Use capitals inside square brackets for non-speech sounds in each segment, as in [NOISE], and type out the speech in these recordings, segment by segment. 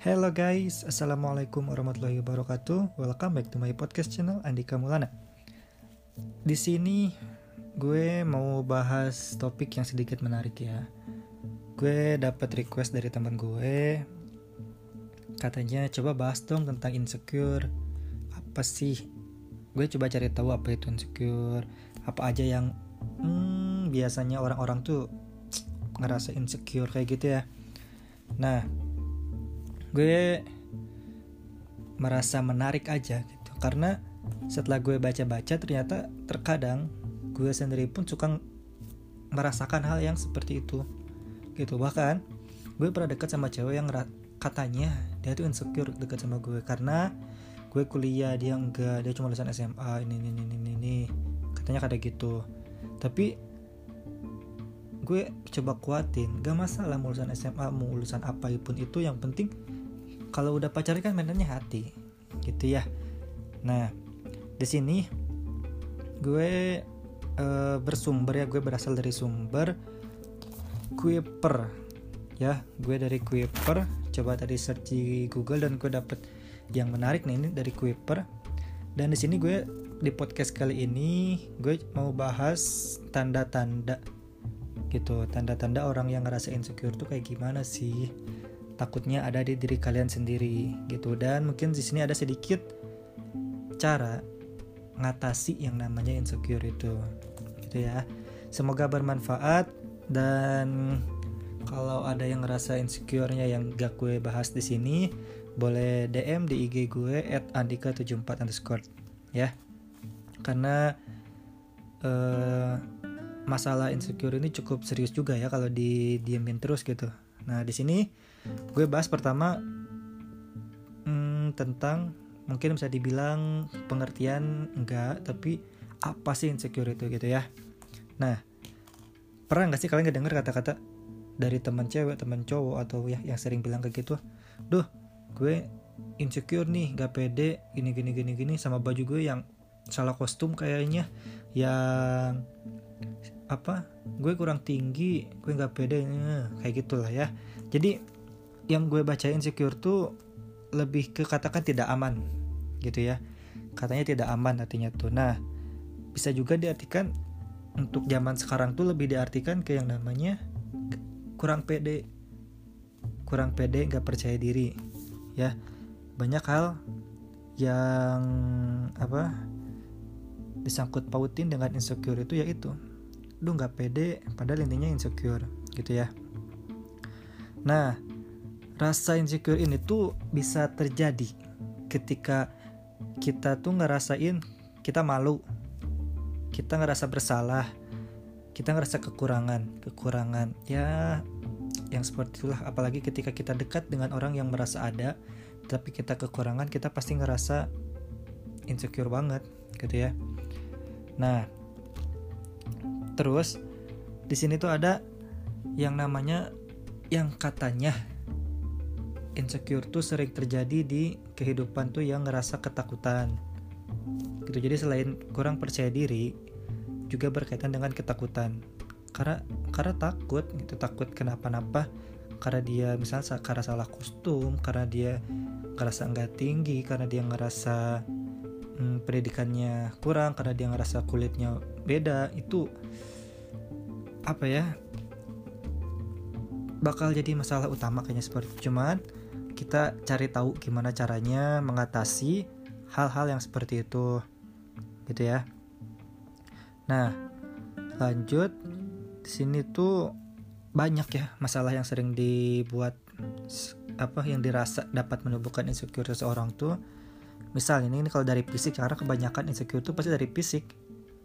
Hello guys, Assalamualaikum warahmatullahi wabarakatuh. Welcome back to my podcast channel Andika Mulana. Di sini gue mau bahas topik yang sedikit menarik ya. Gue dapat request dari teman gue. Katanya coba bahas dong tentang insecure. Apa sih? Gue coba cari tahu apa itu insecure. Apa aja yang hmm, biasanya orang-orang tuh [TSK] ngerasa insecure kayak gitu ya. Nah, gue merasa menarik aja gitu. Karena setelah gue baca-baca ternyata terkadang gue sendiri pun suka merasakan hal yang seperti itu gitu. Bahkan gue pernah dekat sama cewek yang katanya dia tuh insecure dekat sama gue. Karena gue kuliah dia enggak dia cuma lulusan SMA ini ini ini ini, ini. katanya kayak gitu. Tapi gue coba kuatin gak masalah lulusan SMA mau lulusan apa pun itu yang penting kalau udah pacaran kan mainannya hati gitu ya. Nah di sini gue uh, bersumber ya gue berasal dari sumber Kuiper ya. Gue dari Kuiper coba tadi search di Google dan gue dapet yang menarik nih ini dari Kuiper. Dan di sini gue di podcast kali ini gue mau bahas tanda-tanda gitu. Tanda-tanda orang yang ngerasa insecure tuh kayak gimana sih takutnya ada di diri kalian sendiri gitu. Dan mungkin di sini ada sedikit cara ngatasi yang namanya insecure itu gitu ya. Semoga bermanfaat dan kalau ada yang ngerasa insecure-nya yang gak gue bahas di sini boleh DM di IG gue at andika74 underscore ya. Karena uh, masalah insecure ini cukup serius juga ya kalau didiemin terus gitu nah di sini gue bahas pertama hmm, tentang mungkin bisa dibilang pengertian enggak tapi apa sih insecure itu gitu ya. Nah pernah nggak sih kalian ngedenger kata-kata dari teman cewek teman cowok atau ya yang sering bilang kayak gitu duh gue insecure nih gak pede gini gini gini gini sama baju gue yang salah kostum kayaknya yang apa gue kurang tinggi gue nggak pede kayak gitulah ya. Jadi yang gue baca insecure tuh lebih ke katakan tidak aman gitu ya. Katanya tidak aman artinya tuh. Nah bisa juga diartikan untuk zaman sekarang tuh lebih diartikan ke yang namanya kurang pede. Kurang pede nggak percaya diri ya. Banyak hal yang apa disangkut pautin dengan insecure itu yaitu duh nggak pede. Padahal intinya insecure gitu ya. Nah rasa insecure ini tuh bisa terjadi ketika kita tuh ngerasain kita malu kita ngerasa bersalah kita ngerasa kekurangan kekurangan. Ya yang seperti itulah. Apalagi ketika kita dekat dengan orang yang merasa ada tapi kita kekurangan kita pasti ngerasa insecure banget gitu ya. Nah terus di sini tuh ada yang namanya yang katanya insecure tuh sering terjadi di kehidupan tuh yang ngerasa ketakutan. Gitu jadi selain kurang percaya diri juga berkaitan dengan ketakutan. Karena karena takut gitu takut kenapa-napa. Karena dia misalnya karena salah kostum karena dia ngerasa enggak tinggi karena dia ngerasa hmm, pendidikannya kurang karena dia ngerasa kulitnya beda itu apa ya bakal jadi masalah utama kayaknya seperti itu. cuman kita cari tahu gimana caranya mengatasi hal-hal yang seperti itu gitu ya nah lanjut di sini tuh banyak ya masalah yang sering dibuat apa yang dirasa dapat menumbuhkan insecure seseorang tuh misalnya ini, ini kalau dari fisik karena kebanyakan insecure tuh pasti dari fisik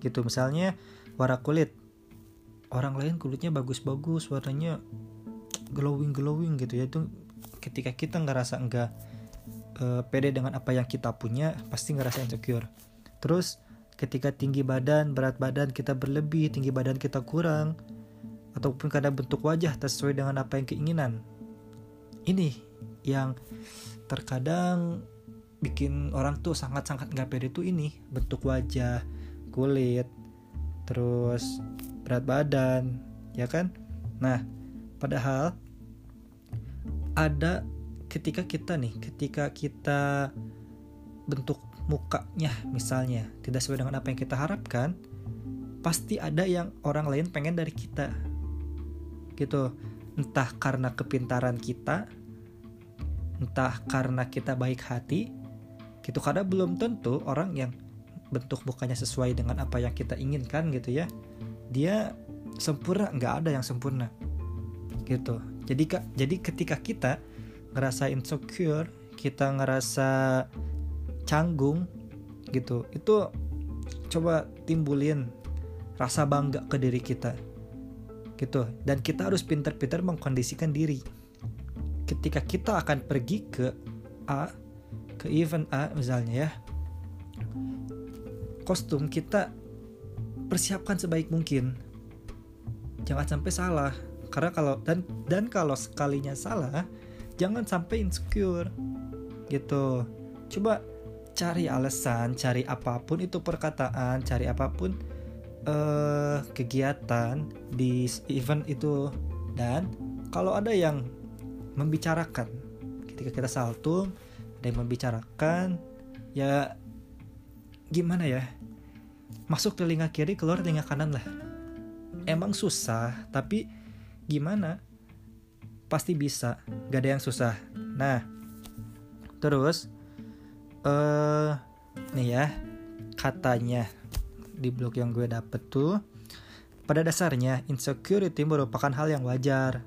gitu. Misalnya warna kulit. Orang lain kulitnya bagus-bagus warnanya glowing glowing gitu ya. Itu ketika kita ngerasa enggak uh, pede dengan apa yang kita punya pasti ngerasa insecure. Terus ketika tinggi badan berat badan kita berlebih tinggi badan kita kurang ataupun kadang bentuk wajah sesuai dengan apa yang keinginan. Ini yang terkadang bikin orang tuh sangat-sangat nggak pede tuh ini bentuk wajah kulit terus berat badan ya kan? Nah padahal ada ketika kita nih ketika kita bentuk mukanya misalnya tidak sesuai dengan apa yang kita harapkan pasti ada yang orang lain pengen dari kita. Gitu. Entah karena kepintaran kita entah karena kita baik hati gitu karena belum tentu orang yang bentuk mukanya sesuai dengan apa yang kita inginkan gitu ya dia sempurna. Nggak ada yang sempurna. Gitu. Jadi jadi ketika kita ngerasa insecure kita ngerasa canggung gitu itu coba timbulin rasa bangga ke diri kita gitu. Dan kita harus pintar-pintar mengkondisikan diri. Ketika kita akan pergi ke A ke event A misalnya ya. Kostum kita persiapkan sebaik mungkin. Jangan sampai salah. Karena kalau dan dan kalau sekalinya salah jangan sampai insecure. Gitu. Coba cari alasan cari apa pun itu perkataan cari apa pun uh, kegiatan di event itu. Dan kalau ada yang membicarakan ketika kita salto yang membicarakan ya gimana ya masuk telinga kiri keluar telinga kanan lah. Emang susah tapi gimana? Pasti bisa gak ada yang susah. Nah terus eh uh, nih ya katanya di blog yang gue dapet tuh pada dasarnya insecurity merupakan hal yang wajar.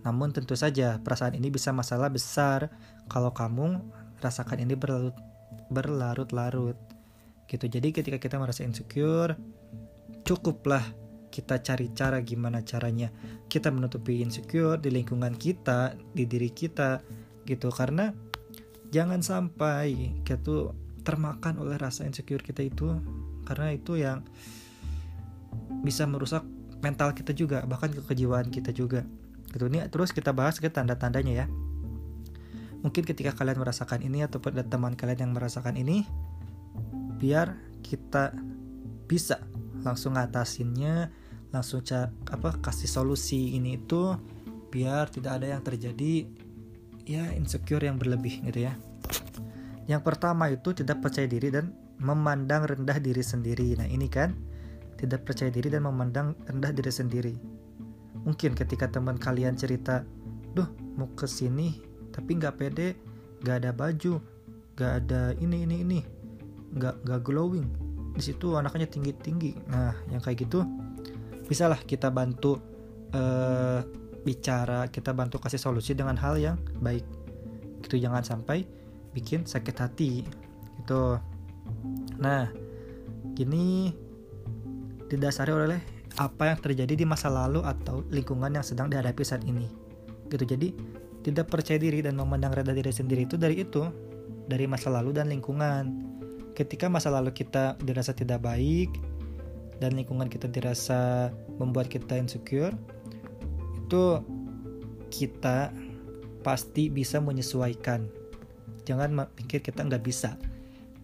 Namun tentu saja perasaan ini bisa masalah besar. Kalau kamu rasakan ini berlarut berlarut-larut. Gitu. Jadi ketika kita merasa insecure cukuplah kita cari cara gimana caranya kita menutupi insecure di lingkungan kita, di diri kita gitu. Karena jangan sampai kita tuh termakan oleh rasa insecure kita itu karena itu yang bisa merusak mental kita juga bahkan ke kejiwaan kita juga. Gitu. Ini terus kita bahas ke tanda-tandanya ya mungkin ketika kalian merasakan ini atau ada teman kalian yang merasakan ini biar kita bisa langsung ngatasinnya langsung cak apa kasih solusi ini itu biar tidak ada yang terjadi ya insecure yang berlebih gitu ya. Yang pertama itu tidak percaya diri dan memandang rendah diri sendiri. Nah ini kan tidak percaya diri dan memandang rendah diri sendiri. Mungkin ketika teman kalian cerita duh mau ke sini tapi nggak pede nggak ada baju nggak ada ini ini ini. Nggak nggak glowing. Di situ anaknya tinggi tinggi nah yang kayak gitu bisalah kita bantu uh, bicara kita bantu kasih solusi dengan hal yang baik. Gitu jangan sampai bikin sakit hati. Gitu. Nah gini didasari oleh apa yang terjadi di masa lalu atau lingkungan yang sedang dihadapi saat ini. Gitu jadi tidak percaya diri dan memandang rendah diri sendiri itu dari itu dari masa lalu dan lingkungan. Ketika masa lalu kita dirasa tidak baik dan lingkungan kita dirasa membuat kita insecure itu kita pasti bisa menyesuaikan. Jangan pikir kita nggak bisa.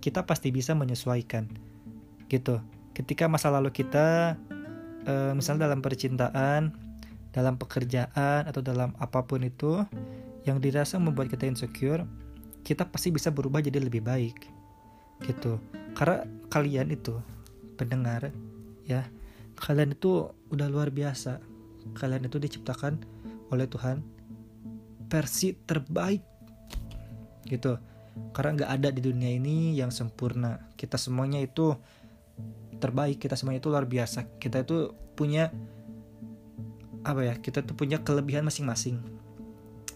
Kita pasti bisa menyesuaikan gitu. Ketika masa lalu kita e, misalnya dalam percintaan dalam pekerjaan atau dalam apa pun itu yang dirasa membuat kita insecure kita pasti bisa berubah jadi lebih baik gitu. Karena kalian itu pendengar ya kalian itu udah luar biasa. Kalian itu diciptakan oleh Tuhan versi terbaik gitu. Karena nggak ada di dunia ini yang sempurna. Kita semuanya itu terbaik kita semuanya itu luar biasa. Kita itu punya apa ya kita tuh punya kelebihan masing-masing.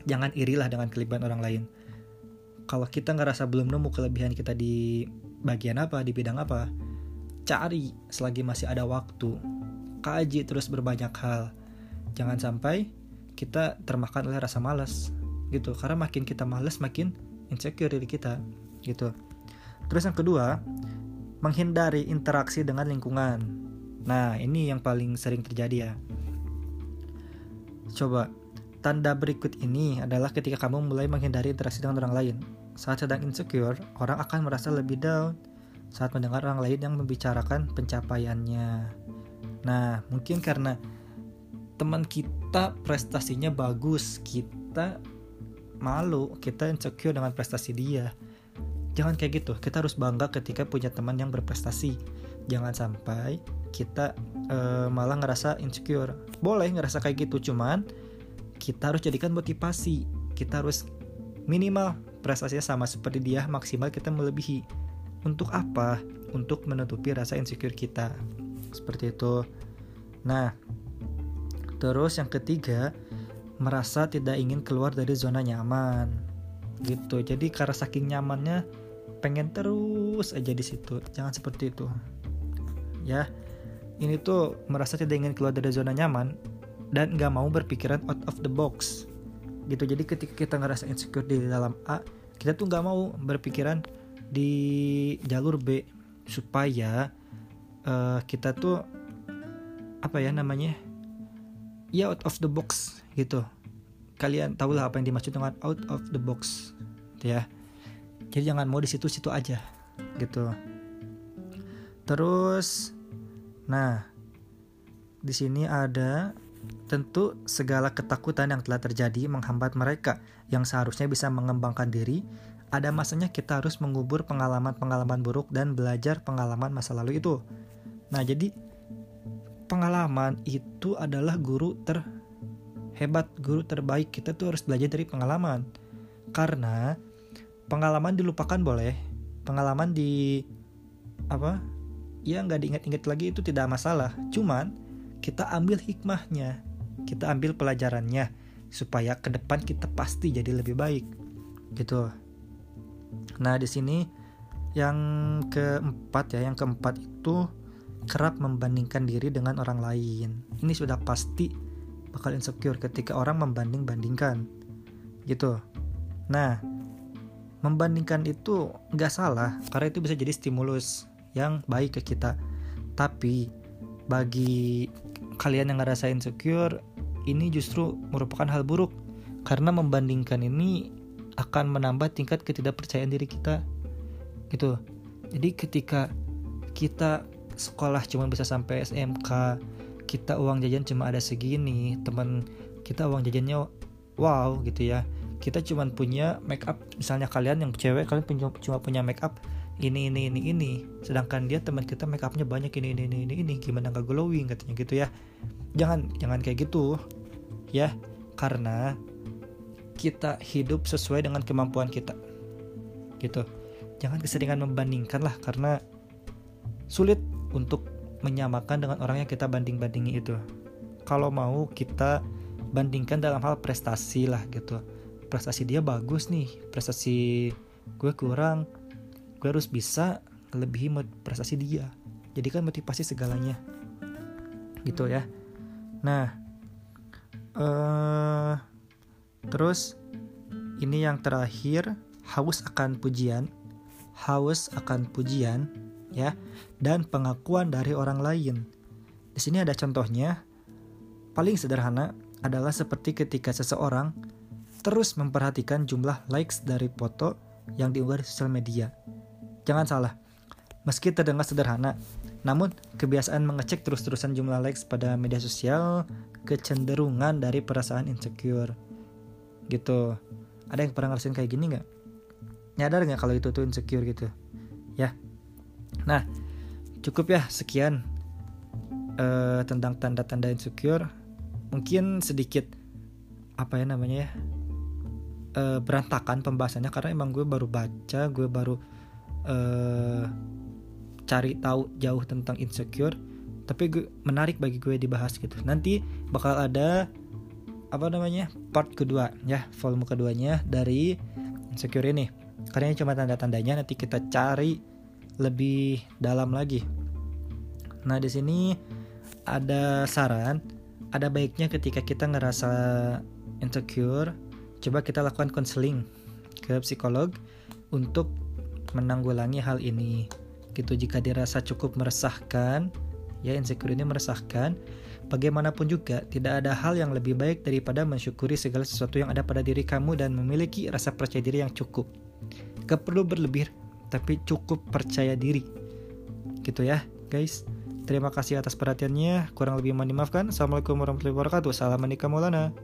Jangan irilah dengan kelebihan orang lain. Kalau kita ngerasa belum nemu kelebihan kita di bagian apa di bidang apa cari selagi masih ada waktu. Kaji terus berbanyak hal. Jangan sampai kita termakan oleh rasa malas gitu. Karena makin kita malas makin insecure diri kita gitu. Terus yang kedua menghindari interaksi dengan lingkungan. Nah ini yang paling sering terjadi ya coba tanda berikut ini adalah ketika kamu mulai menghindari interaksi dengan orang lain. Saat sedang insecure orang akan merasa lebih down. Saat mendengar orang lain yang membicarakan pencapaiannya. Nah, mungkin karena teman kita prestasinya bagus, kita malu kita insecure dengan prestasi dia. Jangan kayak gitu kita harus bangga ketika punya teman yang berprestasi. Jangan sampai kita uh, malah ngerasa insecure. Boleh ngerasa kayak gitu cuman kita harus jadikan motivasi. Kita harus minimal prestasinya sama seperti dia maksimal kita melebihi. Untuk apa? Untuk menutupi rasa insecure kita. Seperti itu. Nah terus yang ketiga merasa tidak ingin keluar dari zona nyaman. Gitu. Jadi karena saking nyamannya pengen terus aja di situ. Jangan seperti itu. Ya ini tuh merasa tidak ingin keluar dari zona nyaman dan nggak mau berpikiran out of the box. Gitu. Jadi ketika kita ngerasa insecure di dalam A kita tuh nggak mau berpikiran di jalur B supaya uh, kita tuh apa ya namanya ya out of the box gitu. Kalian tahulah apa yang dimaksud dengan out of the box ya. Jadi jangan mau di situ-situ aja gitu. Terus nah di sini ada tentu segala ketakutan yang telah terjadi menghambat mereka yang seharusnya bisa mengembangkan diri. Ada masanya kita harus mengubur pengalaman-pengalaman buruk dan belajar pengalaman masa lalu itu. Nah jadi pengalaman itu adalah guru terhebat guru terbaik. Kita tuh harus belajar dari pengalaman. Karena pengalaman dilupakan boleh. Pengalaman di apa ya nggak diingat-ingat lagi itu tidak masalah. Cuman kita ambil hikmahnya. Kita ambil pelajarannya supaya ke depan kita pasti jadi lebih baik. Gitu. Nah di sini yang keempat ya yang keempat itu kerap membandingkan diri dengan orang lain. Ini sudah pasti bakal insecure ketika orang membanding-bandingkan. Gitu. Nah membandingkan itu nggak salah karena itu bisa jadi stimulus yang baik ke kita. Tapi bagi kalian yang ngerasa insecure ini justru merupakan hal buruk. Karena membandingkan ini akan menambah tingkat ketidakpercayaan diri kita. Gitu. Jadi ketika kita sekolah cuma bisa sampai SMK kita uang jajan cuma ada segini teman kita uang jajannya wow gitu ya. Kita cuma punya make up. Misalnya kalian yang cewek kalian cuma punya make up ini ini ini ini. Sedangkan dia teman kita make upnya banyak ini ini ini ini ini. Gimana nggak glowing katanya gitu ya. Jangan jangan kayak gitu ya. Karena kita hidup sesuai dengan kemampuan kita. Gitu. Jangan keseringan membandingkan lah karena sulit untuk menyamakan dengan orang yang kita banding-bandingi itu. Kalau mau kita bandingkan dalam hal prestasi lah gitu. Prestasi dia bagus nih prestasi gue kurang gue harus bisa lebih prestasi dia. Jadi kan motivasi segalanya. Gitu ya. Nah uh, terus ini yang terakhir haus akan pujian. Haus akan pujian ya dan pengakuan dari orang lain. Di sini ada contohnya paling sederhana adalah seperti ketika seseorang terus memperhatikan jumlah likes dari foto yang diunggah di sosial media. Jangan salah, meski terdengar sederhana, namun kebiasaan mengecek terus-terusan jumlah likes pada media sosial kecenderungan dari perasaan insecure. Gitu. Ada yang pernah ngerasain kayak gini nggak? Nyadar nggak kalau itu tuh insecure gitu? Ya. Nah, cukup ya sekian uh, tentang tanda-tanda insecure. Mungkin sedikit apa ya namanya ya uh, berantakan pembahasannya karena emang gue baru baca gue baru uh, cari tahu jauh tentang insecure tapi gue menarik bagi gue dibahas gitu. Nanti bakal ada apa namanya part kedua ya volume keduanya dari insecure ini. Karena ini cuma tanda-tandanya nanti kita cari lebih dalam lagi. Nah di sini ada saran ada baiknya ketika kita ngerasa insecure coba kita lakukan konseling ke psikolog untuk menanggulangi hal ini. Gitu jika dirasa cukup meresahkan ya insecure ini meresahkan bagaimanapun juga tidak ada hal yang lebih baik daripada mensyukuri segala sesuatu yang ada pada diri kamu dan memiliki rasa percaya diri yang cukup. Gak perlu berlebih tapi cukup percaya diri. Gitu ya guys. Terima kasih atas perhatiannya. Kurang lebih mohon dimaafkan. Assalamualaikum warahmatullahi wabarakatuh. Salam maulana